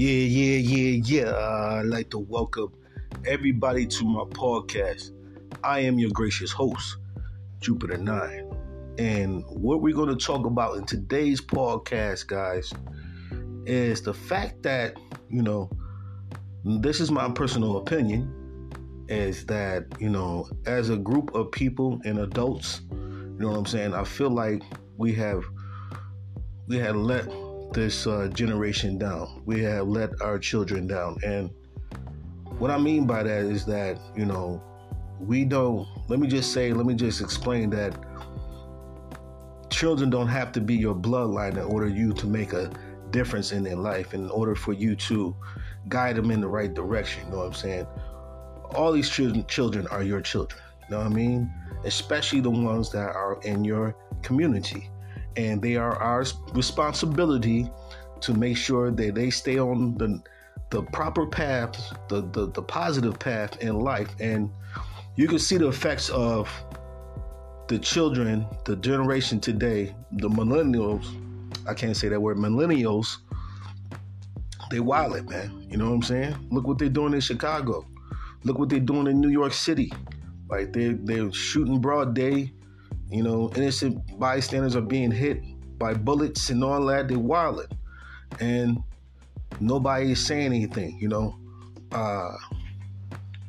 Yeah, yeah, yeah, yeah. I'd like to welcome everybody to my podcast. I am your gracious host, Jupiter Nine. And what we're going to talk about in today's podcast, guys, is the fact that, you know, this is my personal opinion, is that, you know, as a group of people and adults, you know what I'm saying? I feel like we have we have let this uh, generation down. We have let our children down. And what I mean by that is that, you know, we don't, let me just say, let me just explain that children don't have to be your bloodline in order you to make a difference in their life, in order for you to guide them in the right direction. You know what I'm saying? All these children, children are your children. You know what I mean? Especially the ones that are in your community and they are our responsibility to make sure that they stay on the the proper path, the, the, the positive path in life. And you can see the effects of the children, the generation today, the millennials. I can't say that word, millennials. They wild man. You know what I'm saying? Look what they're doing in Chicago. Look what they're doing in New York City. Like they they're shooting broad day you know, innocent bystanders are being hit by bullets and all that. They're wilding. And nobody is saying anything, you know. Uh,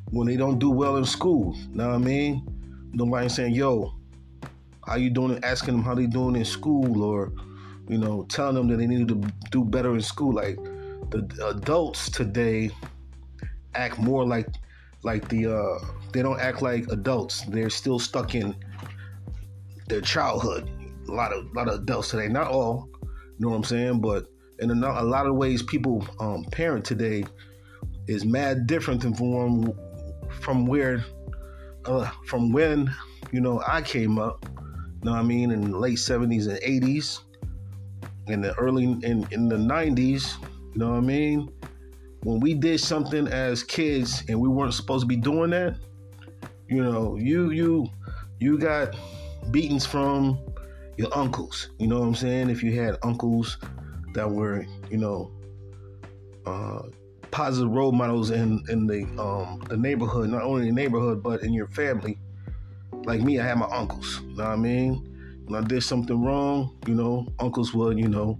when they don't do well in school, you know what I mean? Nobody's saying, yo, how you doing? Asking them how they doing in school or, you know, telling them that they need to do better in school. Like the adults today act more like like the uh they don't act like adults. They're still stuck in their childhood. A lot of a lot of adults today, not all, you know what I'm saying, but in a, a lot of ways, people um, parent today is mad different than from from where uh, from when you know I came up. You know what I mean in the late 70s and 80s, in the early in in the 90s. You know what I mean when we did something as kids and we weren't supposed to be doing that. You know, you you you got beatings from your uncles. You know what I'm saying? If you had uncles that were, you know, uh, positive role models in in the um, the neighborhood, not only the neighborhood but in your family. Like me, I had my uncles. You know what I mean? When I did something wrong, you know, uncles would, you know,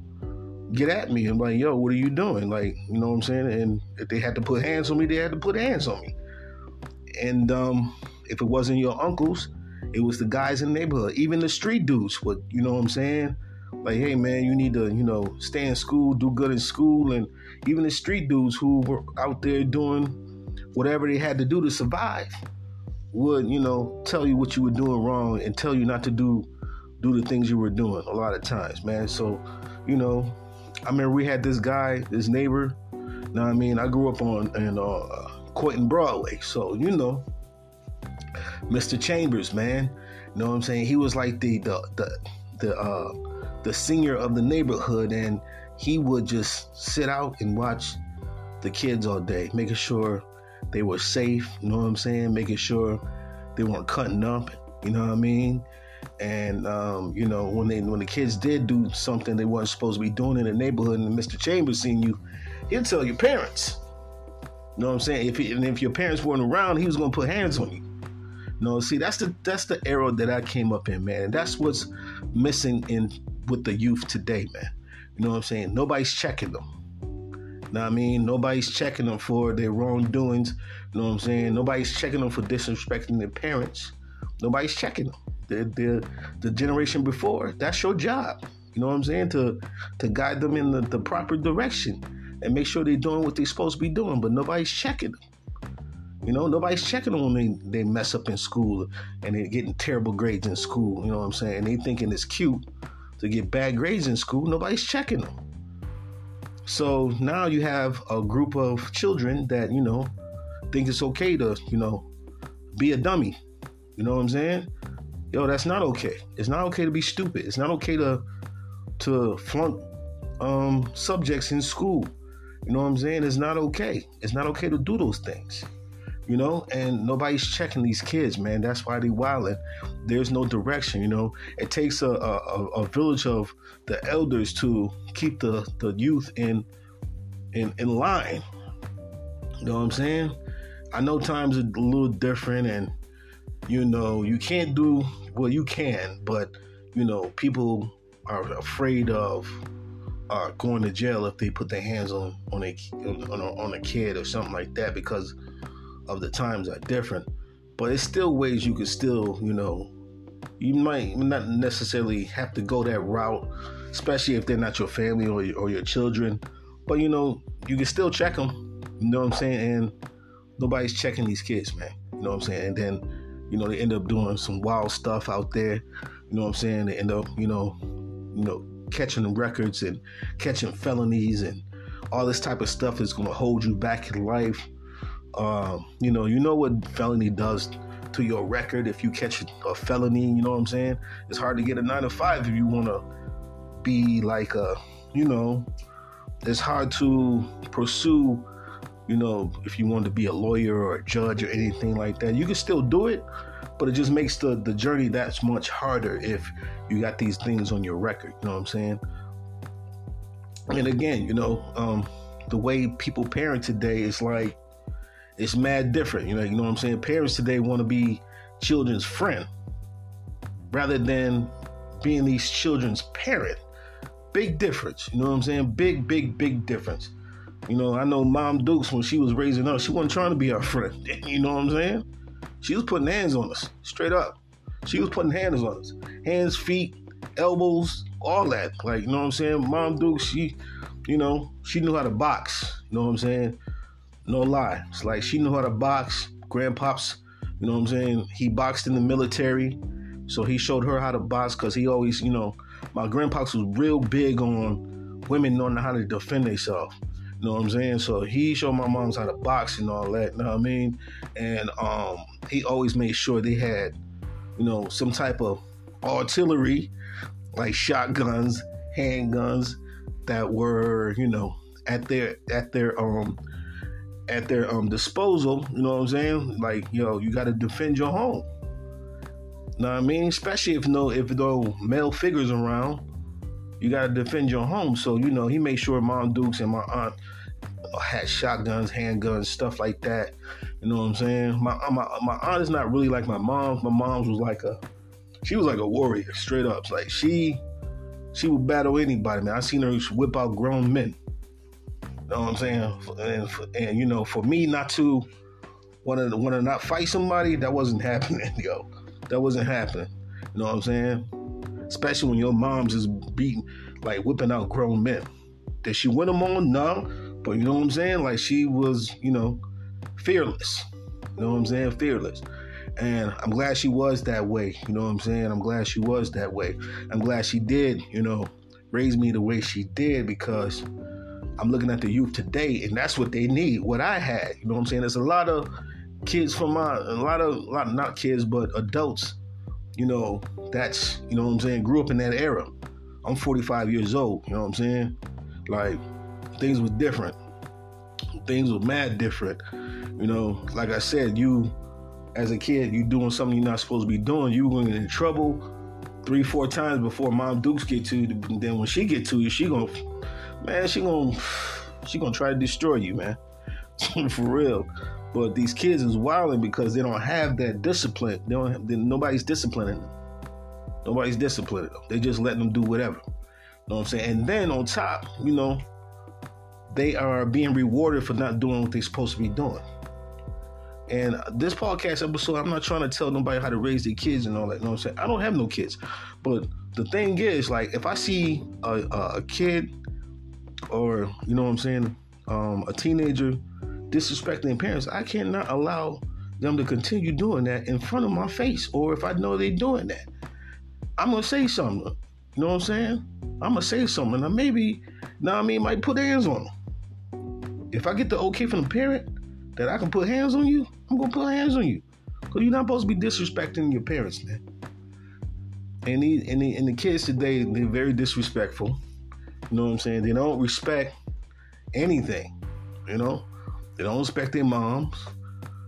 get at me and like, yo, what are you doing? Like, you know what I'm saying? And if they had to put hands on me, they had to put hands on me. And um, if it wasn't your uncles, it was the guys in the neighborhood, even the street dudes would, you know what I'm saying? Like, hey man, you need to, you know, stay in school, do good in school, and even the street dudes who were out there doing whatever they had to do to survive would, you know, tell you what you were doing wrong and tell you not to do do the things you were doing a lot of times, man. So, you know, I remember we had this guy, this neighbor. Now, I mean, I grew up on in uh, Coyton Broadway, so you know, Mr. Chambers, man. You know what I'm saying? He was like the the the the uh the senior of the neighborhood and he would just sit out and watch the kids all day, making sure they were safe, you know what I'm saying? Making sure they weren't cutting up, you know what I mean? And um, you know, when they when the kids did do something they weren't supposed to be doing in the neighborhood and Mr. Chambers seen you, he'll tell your parents. You know what I'm saying? If he, and if your parents weren't around, he was gonna put hands on you. No, see, that's the that's the era that I came up in, man. And that's what's missing in with the youth today, man. You know what I'm saying? Nobody's checking them. You know what I mean? Nobody's checking them for their wrongdoings. You know what I'm saying? Nobody's checking them for disrespecting their parents. Nobody's checking them. The, the, the generation before, that's your job. You know what I'm saying? To to guide them in the, the proper direction and make sure they're doing what they're supposed to be doing, but nobody's checking them. You know, nobody's checking them when they, they mess up in school and they're getting terrible grades in school. You know what I'm saying? They thinking it's cute to get bad grades in school. Nobody's checking them. So now you have a group of children that, you know, think it's okay to, you know, be a dummy. You know what I'm saying? Yo, that's not okay. It's not okay to be stupid. It's not okay to to flunk um, subjects in school. You know what I'm saying? It's not okay. It's not okay to do those things you know, and nobody's checking these kids, man. That's why they wilding. There's no direction, you know. It takes a, a, a village of the elders to keep the, the youth in in, in line. You know what I'm saying? I know times are a little different and you know, you can't do well you can, but you know, people are afraid of uh, going to jail if they put their hands on on a, on a on a kid or something like that because of the times are different. But it's still ways you could still, you know, you might not necessarily have to go that route, especially if they're not your family or your, or your children. But you know, you can still check them. You know what I'm saying? And nobody's checking these kids, man. You know what I'm saying? And then, you know, they end up doing some wild stuff out there. You know what I'm saying? They end up, you know, you know, catching records and catching felonies and all this type of stuff is going to hold you back in life. Um, you know, you know what felony does to your record if you catch a felony. You know what I'm saying? It's hard to get a nine to five if you want to be like a, you know, it's hard to pursue. You know, if you want to be a lawyer or a judge or anything like that, you can still do it, but it just makes the the journey that much harder if you got these things on your record. You know what I'm saying? And again, you know, um, the way people parent today is like it's mad different. You know, you know what I'm saying? Parents today want to be children's friend rather than being these children's parent. Big difference. You know what I'm saying? Big, big, big difference. You know, I know Mom Dukes when she was raising us, she wasn't trying to be our friend. You know what I'm saying? She was putting hands on us, straight up. She was putting hands on us. Hands, feet, elbows, all that. Like, you know what I'm saying? Mom Dukes, she, you know, she knew how to box. You know what I'm saying? No lie. It's like she knew how to box. Grandpops, you know what I'm saying? He boxed in the military. So he showed her how to box because he always, you know, my grandpops was real big on women knowing how to defend themselves. You know what I'm saying? So he showed my moms how to box and all that, you know what I mean? And um, he always made sure they had, you know, some type of artillery, like shotguns, handguns that were, you know, at their at their um at their um disposal, you know what I'm saying? Like, yo, you gotta defend your home. Know what I mean? Especially if no if no male figures around, you gotta defend your home. So, you know, he made sure Mom Dukes and my aunt had shotguns, handguns, stuff like that. You know what I'm saying? My my my aunt is not really like my mom. My mom's was like a she was like a warrior, straight up. Like she she would battle anybody, man. I seen her whip out grown men. Know what I'm saying? And, and you know, for me not to want to want to not fight somebody, that wasn't happening, yo. That wasn't happening. You know what I'm saying? Especially when your mom's just beating, like whipping out grown men. Did she win them on? No. But you know what I'm saying? Like she was, you know, fearless. You know what I'm saying? Fearless. And I'm glad she was that way. You know what I'm saying? I'm glad she was that way. I'm glad she did, you know, raise me the way she did because I'm looking at the youth today and that's what they need, what I had. You know what I'm saying? There's a lot of kids from my a lot of a lot of not kids but adults you know that's you know what i'm saying grew up in that era i'm 45 years old you know what i'm saying like things were different things were mad different you know like i said you as a kid you doing something you're not supposed to be doing you going to get in trouble three four times before mom dukes get to you then when she get to you she gonna man she gonna she gonna try to destroy you man for real but these kids is wilding because they don't have that discipline. They don't. Have, nobody's disciplining them. Nobody's disciplining them. They just letting them do whatever. You know what I'm saying? And then on top, you know, they are being rewarded for not doing what they're supposed to be doing. And this podcast episode, I'm not trying to tell nobody how to raise their kids and all that. You know what I'm saying? I don't have no kids. But the thing is, like, if I see a, a kid or, you know what I'm saying, um, a teenager disrespecting parents, I cannot allow them to continue doing that in front of my face. Or if I know they're doing that, I'm gonna say something. You know what I'm saying? I'm gonna say something. Now maybe, now I mean, might put hands on them. If I get the okay from the parent that I can put hands on you, I'm gonna put hands on you. Cause you're not supposed to be disrespecting your parents, man. And the, and the, and the kids today, they're very disrespectful. You know what I'm saying? They don't respect anything. You know, they don't respect their moms.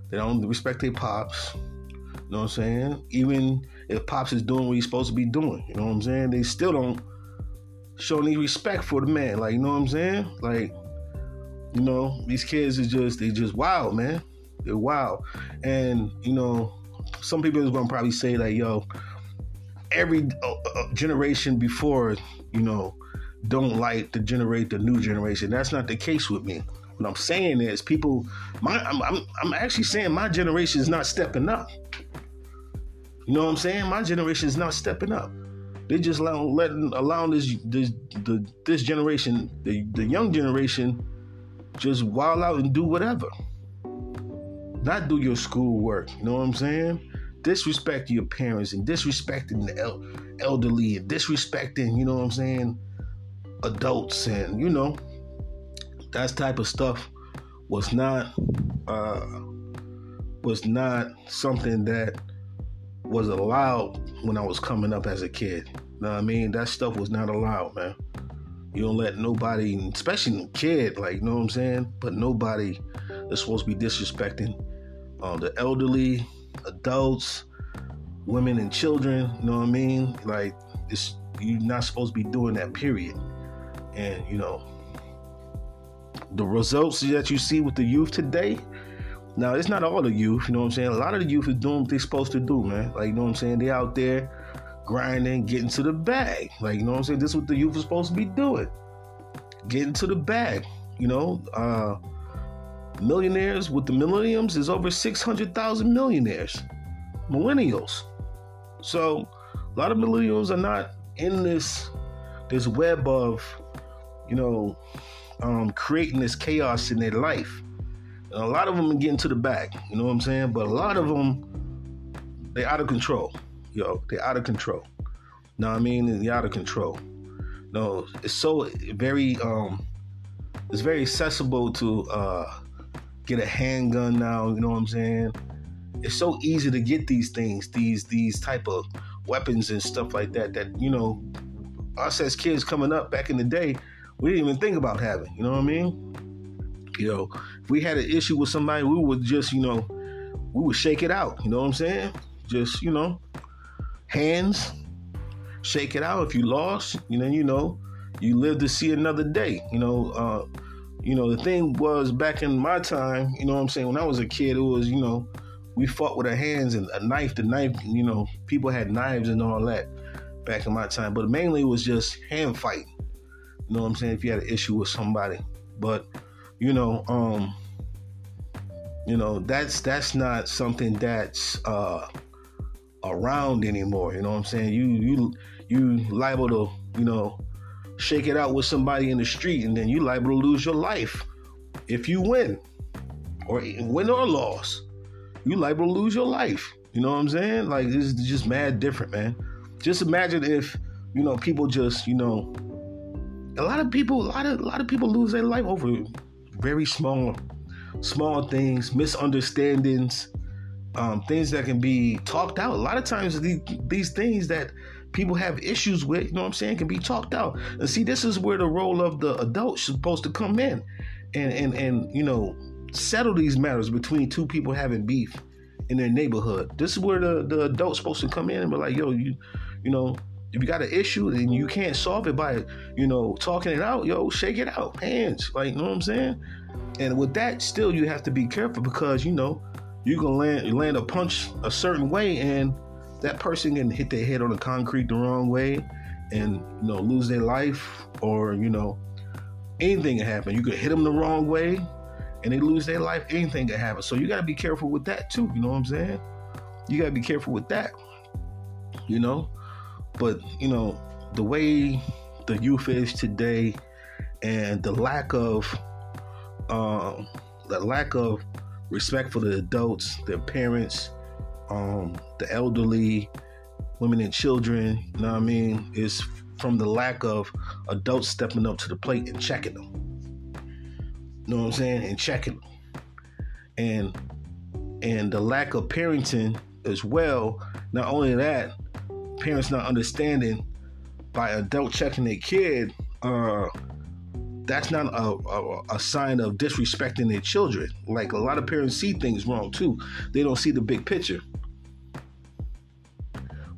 They don't respect their pops. You know what I'm saying? Even if pops is doing what he's supposed to be doing, you know what I'm saying? They still don't show any respect for the man. Like, you know what I'm saying? Like, You know, these kids are just they just wild, man. They're wild, and you know, some people is gonna probably say like, yo, every uh, uh, generation before, you know, don't like to generate the new generation. That's not the case with me. What I'm saying is, people, my, I'm, I'm, I'm actually saying my generation is not stepping up. You know what I'm saying? My generation is not stepping up. They just allow, letting allowing this this the, this generation, the the young generation, just wild out and do whatever. Not do your schoolwork. You know what I'm saying? Disrespect your parents and disrespecting the el- elderly and disrespecting, you know what I'm saying, adults and you know that type of stuff was not uh, was not something that was allowed when I was coming up as a kid. You know what I mean? That stuff was not allowed, man. You don't let nobody, especially a kid, like, you know what I'm saying? But nobody is supposed to be disrespecting uh, the elderly, adults, women and children, you know what I mean? Like, it's, you're not supposed to be doing that, period. And, you know, the results that you see with the youth today, now it's not all the youth, you know what I'm saying? A lot of the youth is doing what they're supposed to do, man. Like, you know what I'm saying? They out there grinding, getting to the bag. Like, you know what I'm saying? This is what the youth is supposed to be doing. Getting to the bag. You know, uh millionaires with the millenniums is over 600,000 millionaires. Millennials. So, a lot of millennials are not in this this web of, you know, um, creating this chaos in their life. And a lot of them are getting to the back, you know what I'm saying? But a lot of them, they're out of control. Yo, They're out of control. Know what I mean? They're out of control. No, it's so very um it's very accessible to uh get a handgun now, you know what I'm saying? It's so easy to get these things, these these type of weapons and stuff like that that, you know, us as kids coming up back in the day, we didn't even think about having. You know what I mean? You know, we had an issue with somebody, we would just, you know, we would shake it out. You know what I'm saying? Just, you know, hands, shake it out. If you lost, you know, you know, you live to see another day. You know, uh, you know, the thing was back in my time, you know what I'm saying, when I was a kid, it was, you know, we fought with our hands and a knife to knife, you know, people had knives and all that back in my time. But mainly it was just hand fighting. Know what I'm saying? If you had an issue with somebody. But, you know, um, you know, that's that's not something that's uh around anymore. You know what I'm saying? You you you liable to, you know, shake it out with somebody in the street and then you liable to lose your life if you win. Or win or loss. You liable to lose your life. You know what I'm saying? Like this is just mad different, man. Just imagine if, you know, people just, you know, a lot of people, a lot of a lot of people lose their life over very small, small things, misunderstandings, um, things that can be talked out. A lot of times, these, these things that people have issues with, you know what I'm saying, can be talked out. And see, this is where the role of the adult is supposed to come in, and and and you know, settle these matters between two people having beef in their neighborhood. This is where the the adult's supposed to come in and be like, yo, you, you know, if you got an issue and you can't solve it by, you know, talking it out, yo, shake it out, hands, like, you know what I'm saying? And with that, still, you have to be careful because, you know, you can land land a punch a certain way, and that person can hit their head on the concrete the wrong way, and you know, lose their life, or you know, anything can happen. You could hit them the wrong way, and they lose their life. Anything can happen. So you got to be careful with that too. You know what I'm saying? You got to be careful with that. You know, but you know the way the youth is today, and the lack of, um, the lack of respect for the adults, their parents, um, the elderly, women and children. You know what I mean? Is from the lack of adults stepping up to the plate and checking them. You know what I'm saying? And checking them. And and the lack of parenting as well. Not only that, parents not understanding by adult checking their kid, uh, that's not a, a, a, sign of disrespecting their children. Like a lot of parents see things wrong too. They don't see the big picture.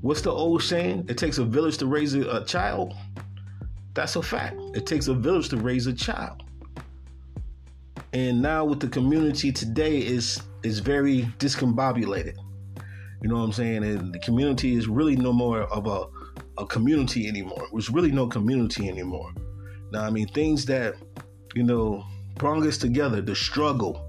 What's the old saying? It takes a village to raise a, a child. That's a fact. It takes a village to raise a child. and now with the community today is is very discombobulated. You know what I'm saying? And the community is really no more of a a community anymore. There's really no community anymore. Now, I mean, things that you know brought us together, the struggle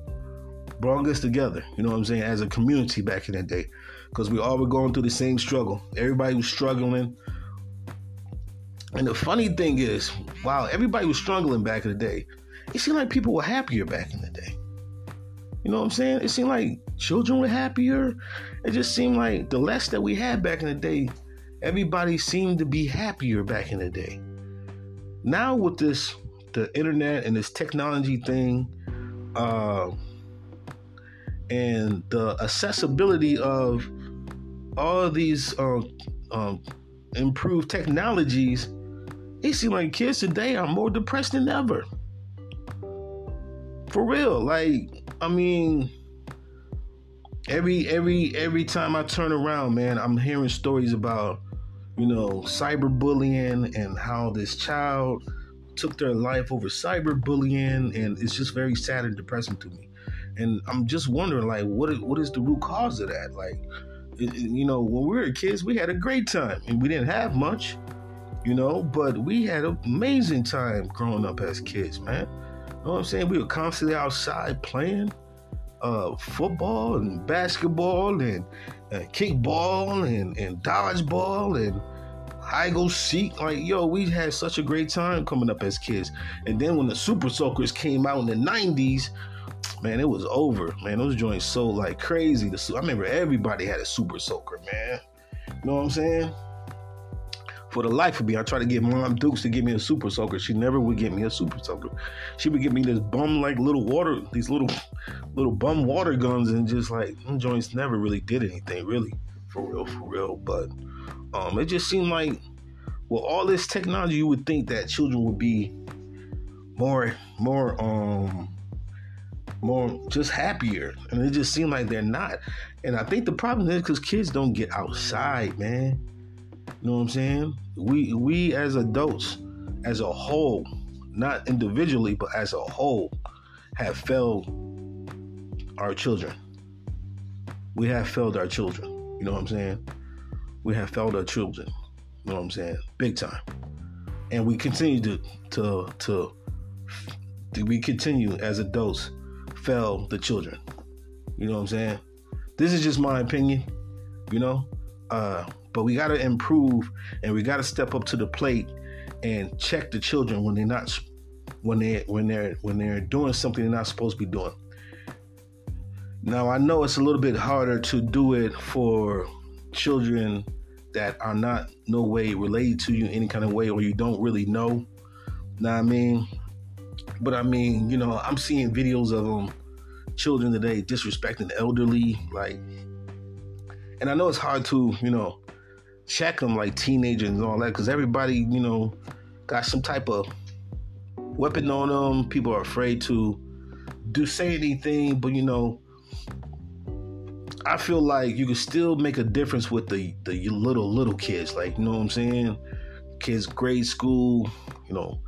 brought us together. You know what I'm saying? As a community back in that day, because we all were going through the same struggle. Everybody was struggling. And the funny thing is, while everybody was struggling back in the day, it seemed like people were happier back in the day. You know what I'm saying? It seemed like children were happier. It just seemed like the less that we had back in the day, everybody seemed to be happier back in the day. Now with this, the internet and this technology thing, uh, and the accessibility of all these um, um, improved technologies, it seems like kids today are more depressed than ever. For real, like I mean, every every every time I turn around, man, I'm hearing stories about you know cyberbullying and how this child took their life over cyberbullying, and it's just very sad and depressing to me. And I'm just wondering, like, what is, what is the root cause of that? Like, you know, when we were kids, we had a great time, and we didn't have much, you know, but we had an amazing time growing up as kids, man. You know what I'm saying? We were constantly outside playing uh, football and basketball and, and kickball and, and dodgeball and high go seek. Like, yo, we had such a great time coming up as kids. And then when the Super Soakers came out in the 90s, man, it was over. Man, those joints sold like crazy. I remember everybody had a Super Soaker, man. You know what I'm saying? For the life of me, I tried to get Mom Dukes to give me a Super Soaker. She never would give me a Super Soaker. She would give me this bum like little water, these little little bum water guns, and just like them joints never really did anything, really, for real, for real. But um, it just seemed like with all this technology, you would think that children would be more, more, um, more just happier, and it just seemed like they're not. And I think the problem is because kids don't get outside, man. You know what I'm saying? We we as adults, as a whole, not individually, but as a whole, have failed our children. We have failed our children. You know what I'm saying? We have failed our children. You know what I'm saying? Big time. And we continue to to to, to we continue as adults fail the children. You know what I'm saying? This is just my opinion, you know? Uh but we got to improve and we got to step up to the plate and check the children when they're not when they when they're when they're doing something they're not supposed to be doing. Now I know it's a little bit harder to do it for children that are not no way related to you in any kind of way or you don't really know. Now I mean, but I mean, you know, I'm seeing videos of them children today disrespecting the elderly, like, and I know it's hard to, you know, check them like teenagers and all that because everybody, you know, got some type of weapon on them. People are afraid to do say anything, but you know, I feel like you can still make a difference with the the little little kids. Like you know what I'm saying? Kids grade school, you know,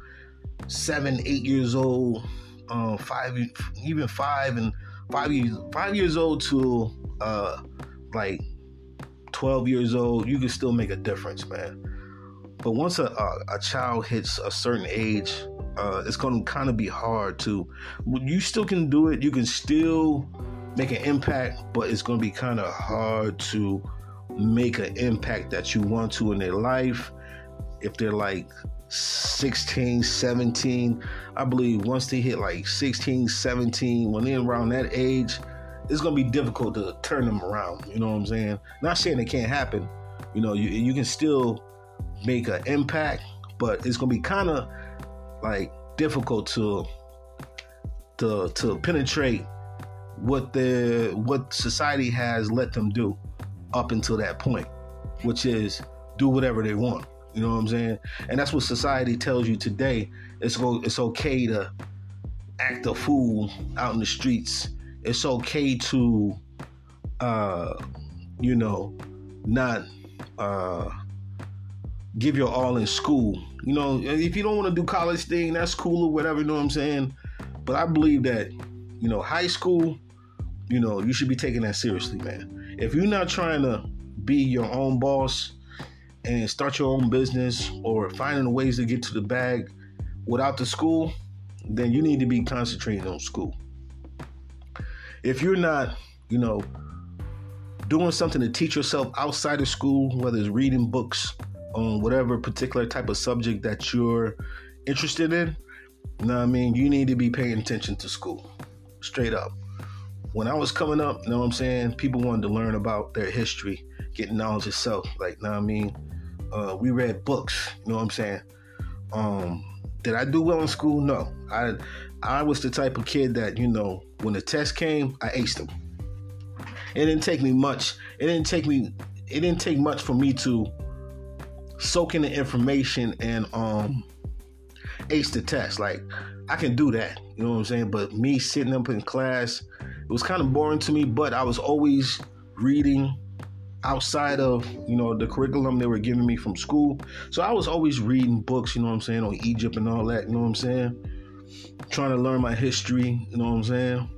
seven, eight years old, uh, five, even five and five years, five years old to uh, like 12 years old, you can still make a difference, man. But once a, a, a child hits a certain age, uh, it's going to kind of be hard to. You still can do it. You can still make an impact, but it's going to be kind of hard to make an impact that you want to in their life. If they're like 16, 17, I believe once they hit like 16, 17, when they're around that age, it's gonna be difficult to turn them around. You know what I'm saying? Not saying it can't happen. You know, you you can still make an impact, but it's gonna be kind of like difficult to to to penetrate what the what society has let them do up until that point, which is do whatever they want. You know what I'm saying? And that's what society tells you today. It's it's okay to act a fool out in the streets it's okay to uh you know not uh give your all in school you know if you don't want to do college thing that's cool or whatever you know what i'm saying but i believe that you know, high school, you know, you should be taking that seriously, man. If you're not trying to be your own boss and start your own business or finding ways to get to the bag without the school, then you need to be concentrating on school. If you're not, you know, doing something to teach yourself outside of school, whether it's reading books on whatever particular type of subject that you're interested in, you know what I mean? You need to be paying attention to school. Straight up. When I was coming up, you know what I'm saying? People wanted to learn about their history, getting knowledge itself. Like, know what I mean? Uh, we read books, you know what I'm saying? Um, did I do well in school? No. I I was the type of kid that, you know, when the test came, I aced them. It didn't take me much. It didn't take me it didn't take much for me to soak in the information and um ace the test. Like I can do that, you know what I'm saying? But me sitting up in class, it was kind of boring to me, but I was always reading outside of, you know, the curriculum they were giving me from school. So I was always reading books, you know what I'm saying, on Egypt and all that, you know what I'm saying? Trying to learn my history, you know what I'm saying?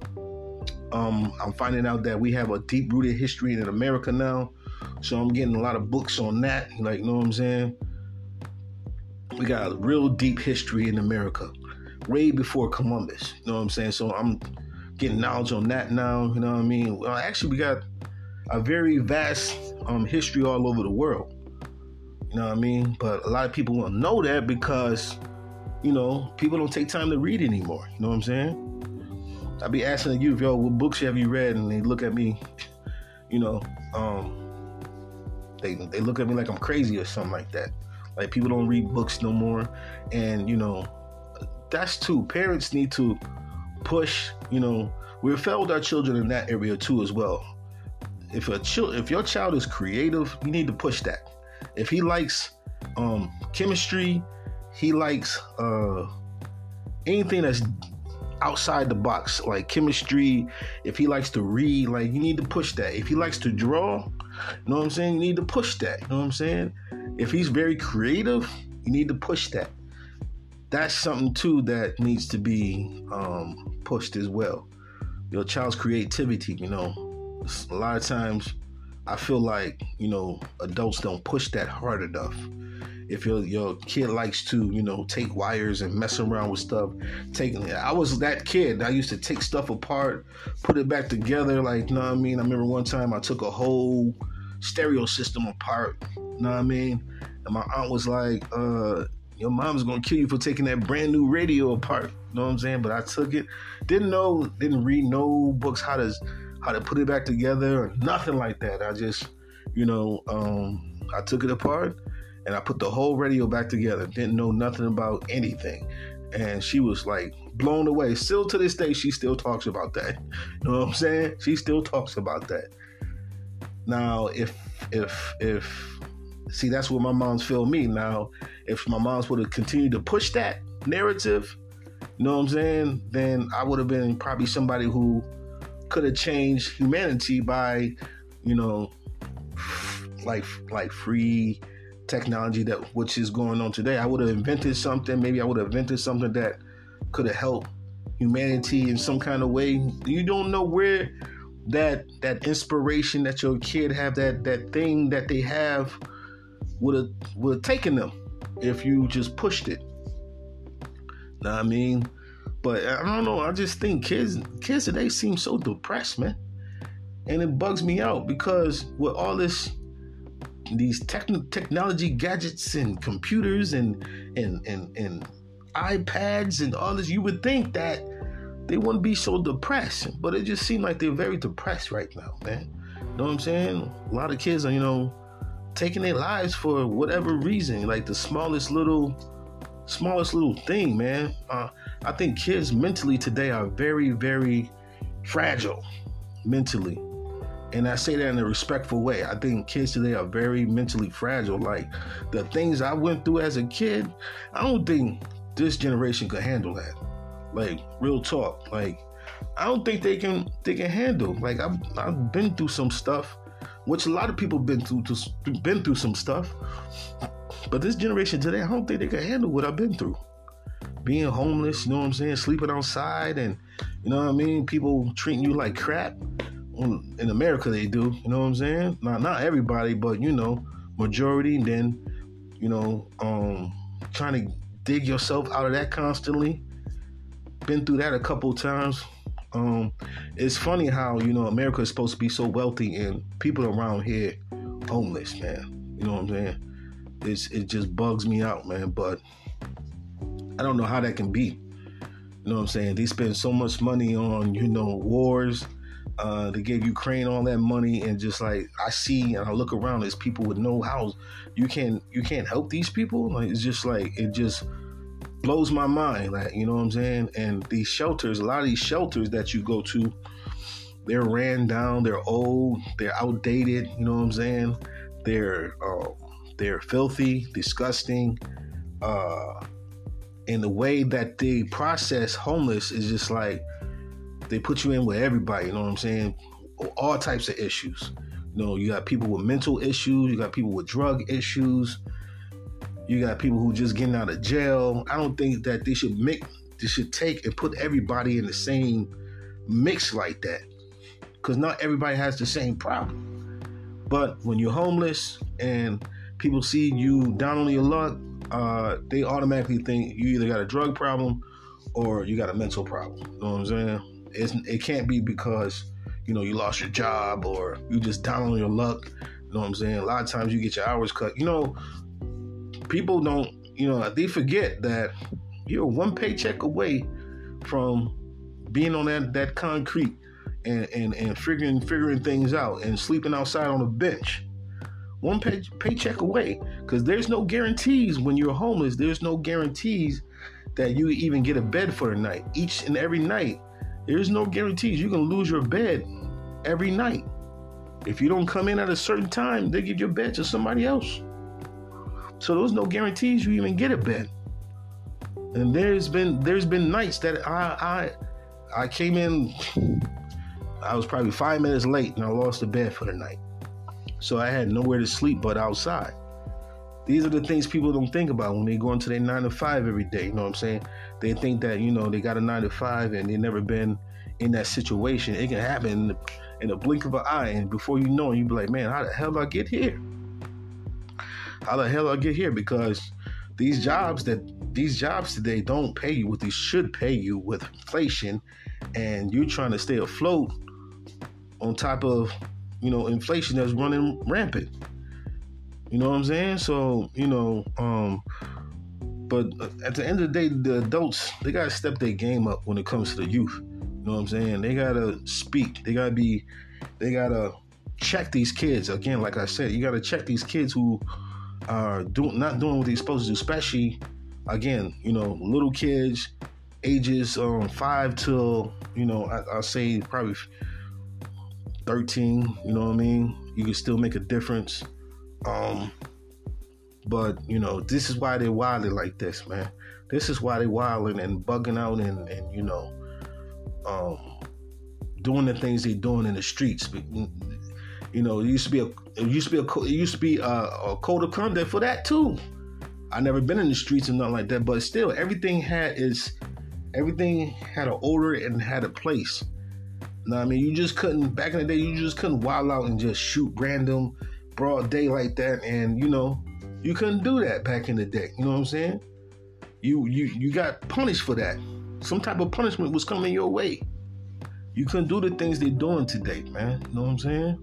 Um, I'm finding out that we have a deep rooted history in America now. So I'm getting a lot of books on that, like, you know what I'm saying? We got a real deep history in America, way before Columbus, you know what I'm saying? So I'm getting knowledge on that now, you know what I mean? Well, actually, we got a very vast um, history all over the world, you know what I mean? But a lot of people won't know that because, you know, people don't take time to read anymore, you know what I'm saying? I be asking the youth, yo, what books have you read? And they look at me, you know, um, they they look at me like I'm crazy or something like that. Like people don't read books no more, and you know, that's too. Parents need to push. You know, we're failed our children in that area too as well. If a child, if your child is creative, you need to push that. If he likes um, chemistry, he likes uh, anything that's outside the box, like chemistry. If he likes to read, like you need to push that. If he likes to draw, you know what I'm saying? You need to push that. You know what I'm saying? If he's very creative, you need to push that. That's something too that needs to be um, pushed as well. Your child's creativity, you know, a lot of times I feel like, you know, adults don't push that hard enough if your your kid likes to, you know, take wires and mess around with stuff, taking I was that kid. I used to take stuff apart, put it back together. Like, you know what I mean? I remember one time I took a whole stereo system apart. You know what I mean? And my aunt was like, uh, your mom's gonna kill you for taking that brand new radio apart. You know what I'm saying? But I took it, didn't know, didn't read no books how to how to put it back together or nothing like that. I just, you know, um, I took it apart and I put the whole radio back together. Didn't know nothing about anything. And she was like blown away. Still to this day, she still talks about that. You know what I'm saying? She still talks about that. Now, if if if see that's what my mom's feel me. Now, if my mom's would have continued to push that narrative, you know what I'm saying, then I would have been probably somebody who could have changed humanity by, you know, like like free technology that which is going on today. I would have invented something. Maybe I would have invented something that could have helped humanity in some kind of way. You don't know where that that inspiration that your kid have that that thing that they have would have would have taken them if you just pushed it. Know what I mean? But I don't know. I just think kids kids today seem so depressed, man. And it bugs me out because with all this these technology gadgets and computers and and and and iPads and all this, you would think that they wouldn't be so depressed, but it just seemed like they're very depressed right now, man. You know what I'm saying? A lot of kids are, you know, taking their lives for whatever reason, like the smallest little, smallest little thing, man. Uh, I think kids mentally today are very, very fragile mentally. And I say that in a respectful way. I think kids today are very mentally fragile. Like the things I went through as a kid, I don't think this generation could handle that. Like real talk. Like I don't think they can they can handle. Like I've I've been through some stuff, which a lot of people been through been through some stuff. But this generation today, I don't think they can handle what I've been through. being homeless, you know what I'm saying, sleeping outside, and you know what I mean, people treating you like crap. In America, they do, you know what I'm saying. Not not everybody, but you know, majority. And then, you know, um, trying to dig yourself out of that constantly. Been through that a couple times. Um, it's funny how you know America is supposed to be so wealthy and people around here homeless, man. You know what I'm saying? It's it just bugs me out, man. But I don't know how that can be. You know what I'm saying? They spend so much money on, you know, wars. Uh, they gave Ukraine all that money, and just like I see and I look around, there's people with no house. You can't you can't help these people. Like it's just like it just blows my mind. Like you know what I'm saying? And these shelters, a lot of these shelters that you go to, they're ran down. They're old. They're outdated. You know what I'm saying? They're uh, they're filthy, disgusting. Uh, and the way that they process homeless is just like they put you in with everybody, you know what I'm saying? All types of issues. You know, you got people with mental issues, you got people with drug issues, you got people who just getting out of jail. I don't think that they should make they should take and put everybody in the same mix like that. Cause not everybody has the same problem. But when you're homeless and people see you down on your luck, uh, they automatically think you either got a drug problem or you got a mental problem. You know what I'm saying? It's, it can't be because you know you lost your job or you just down on your luck. You know what I'm saying? A lot of times you get your hours cut. You know, people don't. You know, they forget that you're one paycheck away from being on that that concrete and and, and figuring figuring things out and sleeping outside on a bench one pay- paycheck away because there's no guarantees when you're homeless there's no guarantees that you even get a bed for the night each and every night there's no guarantees. You can lose your bed every night. If you don't come in at a certain time they give your bed to somebody else. So there's no guarantees you even get a bed. And there's been there's been nights that i i i came in i was probably five minutes late and i lost the bed for the night. So I had nowhere to sleep but outside. These are the things people don't think about when they go into their nine to five every day. You know what I'm saying? They think that, you know, they got a nine to five and they never been in that situation. It can happen in the, in blink of an eye. And before you know it, you be like, man, how the hell I get here? How the hell I get here? Because these jobs that these jobs today don't pay you what they should pay you with inflation and you're trying to stay afloat on top of you know, inflation that's running rampant. You know what I'm saying? So, you know, um, but at the end of the day, the adults, they gotta step their game up when it comes to the youth. You know what I'm saying? They gotta speak. They gotta be, they gotta check these kids. Again, like I said, you gotta check these kids who are doing not doing what they're supposed to do, especially again, you know, little kids, ages um five till, you know, I, I'll say probably 13, you know what I mean? You can still make a difference. Um, but you know, this is why they're wilding like this, man. This is why they're wilding and bugging out and, and you know, um, doing the things they're doing in the streets. You know, it used to be a it used to be a it used to be a, a code of conduct for that too. I never been in the streets and nothing like that, but still, everything had is everything had an order and had a place. No, I mean you just couldn't back in the day. You just couldn't wild out and just shoot random broad day like that, and you know you couldn't do that back in the day. You know what I'm saying? You you you got punished for that. Some type of punishment was coming your way. You couldn't do the things they're doing today, man. You know what I'm saying?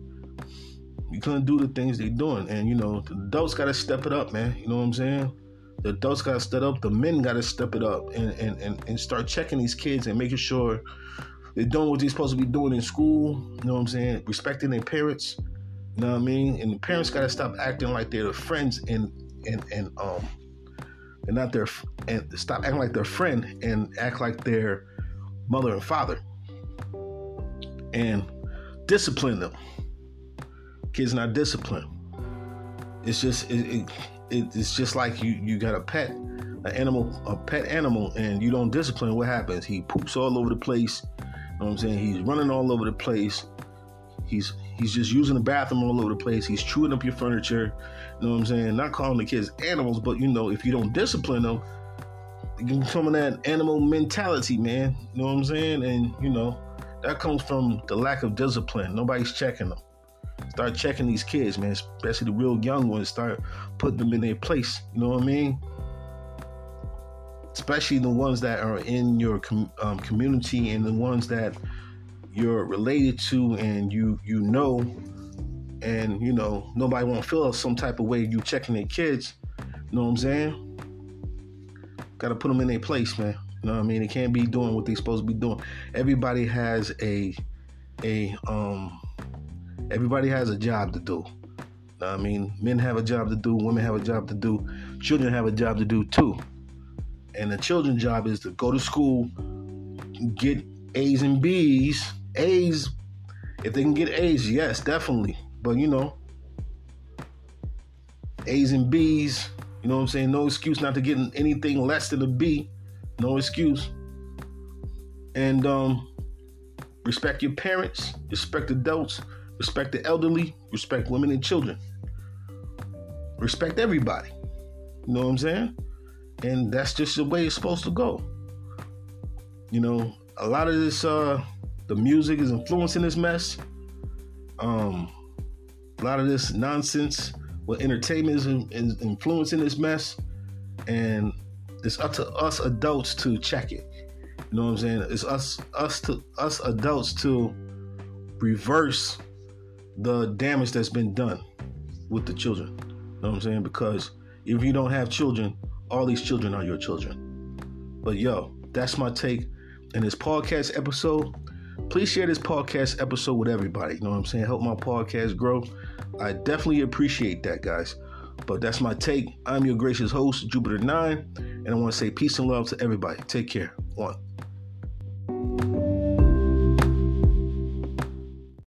You couldn't do the things they're doing, and you know the adults got to step it up, man. You know what I'm saying? The adults got to step up. The men got to step it up and, and and and start checking these kids and making sure they're doing what they're supposed to be doing in school. You know what I'm saying? Respecting their parents. You know what I mean? And the parents gotta stop acting like they're friends and and and um and not their and stop acting like their friend and act like their mother and father. And discipline them. Kids not disciplined. It's just it, it, it's just like you you got a pet, an animal, a pet animal, and you don't discipline. What happens? He poops all over the place you know what I'm saying? He's running all over the place. He's he's just using the bathroom all over the place. He's chewing up your furniture. You know what I'm saying? Not calling the kids animals, but you know, if you don't discipline them, some of that animal mentality, man. You know what I'm saying? And you know, that comes from the lack of discipline. Nobody's checking them. Start checking these kids, man, especially the real young ones. Start putting them in their place. You know what I mean? Especially the ones that are in your com- um, community and the ones that you're related to and you you know and you know nobody won't feel some type of way you checking their kids you know what i'm saying? Gotta put them in their place man you know what i mean? They can't be doing what they're supposed to be doing. Everybody has a a um everybody has a job to do I mean, men have a job to do, women have a job to do, children have a job to do too. And the children's job is to go to school, get A's and B's, A's, if they can get A's, yes, definitely. But you know, A's and B's, you know what I'm saying? No excuse not to get anything less than a B. No excuse. And um, respect your parents, respect adults, respect the elderly, respect women and children. Respect everybody. You know what I'm saying? And that's just the way it's supposed to go. You know, a lot of this uh the music is influencing this mess. Um, a lot of this nonsense with entertainment is, is influencing this mess, and it's up to us adults to check it. You know what I'm saying? It's us us to us adults to reverse the damage that's been done with the children. You know what I'm saying? Because if you don't have children, all these children are your children. But yo, that's my take in this podcast episode please share this podcast episode with everybody. You know what I'm saying? Help my podcast grow. I definitely appreciate that, guys. But that's my take. I'm your gracious host, Jupiter 9, and I want to say peace and love to everybody. Take care. One.